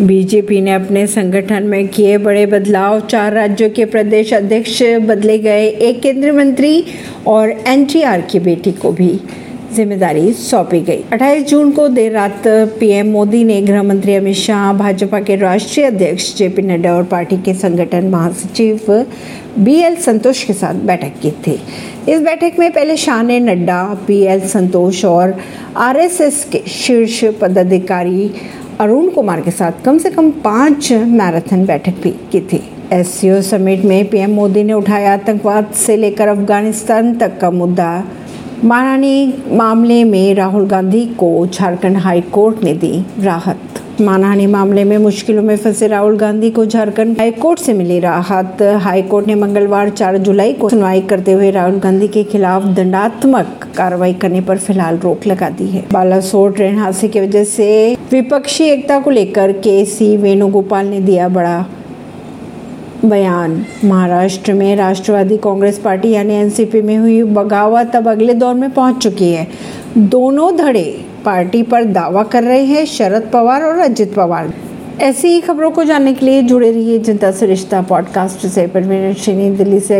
BJP ने अपने संगठन में किए बड़े बदलाव। चार राज्यों के प्रदेश अध्यक्ष बदले गए, एक केंद्रीय मंत्री और एनटीआर की बेटी को भी ज़िम्मेदारी सौंपी गई। 28 जून को देर रात पीएम मोदी ने गृह मंत्री अमित शाह, भाजपा के राष्ट्रीय अध्यक्ष जेपी नड्डा और पार्टी के संगठन महासचिव बी एल संतोष के साथ बैठक की थी। इस बैठक में पहले शाह ने नड्डा बी एल संतोष और आरएसएस के शीर्ष पदाधिकारी अरुण कुमार के साथ कम से कम पाँच मैराथन बैठक भी की थी। एस समिट में पीएम मोदी ने उठाया आतंकवाद से लेकर अफ़गानिस्तान तक का मुद्दा। मानहानि मामले में राहुल गांधी को झारखंड हाई कोर्ट ने दी राहत। मानहानि मामले में मुश्किलों में फंसे राहुल गांधी को झारखंड हाई कोर्ट से मिली राहत। हाईकोर्ट ने मंगलवार 4 जुलाई को सुनवाई करते हुए राहुल गांधी के खिलाफ दंडात्मक कार्रवाई करने पर फ़िलहाल रोक लगा दी है। बालासोर ट्रेन हादसे की वजह से विपक्षी एकता को लेकर के सी वेणुगोपाल ने दिया बड़ा बयान। महाराष्ट्र में राष्ट्रवादी कांग्रेस पार्टी यानी एनसीपी में हुई बगावत अब अगले दौर में पहुँच चुकी है। दोनों धड़े पार्टी पर दावा कर रहे हैं शरद पवार और अजित पवार। ऐसी ही खबरों को जानने के लिए जुड़े रहिए जनता से रिश्ता पॉडकास्ट से। परवीन दिल्ली से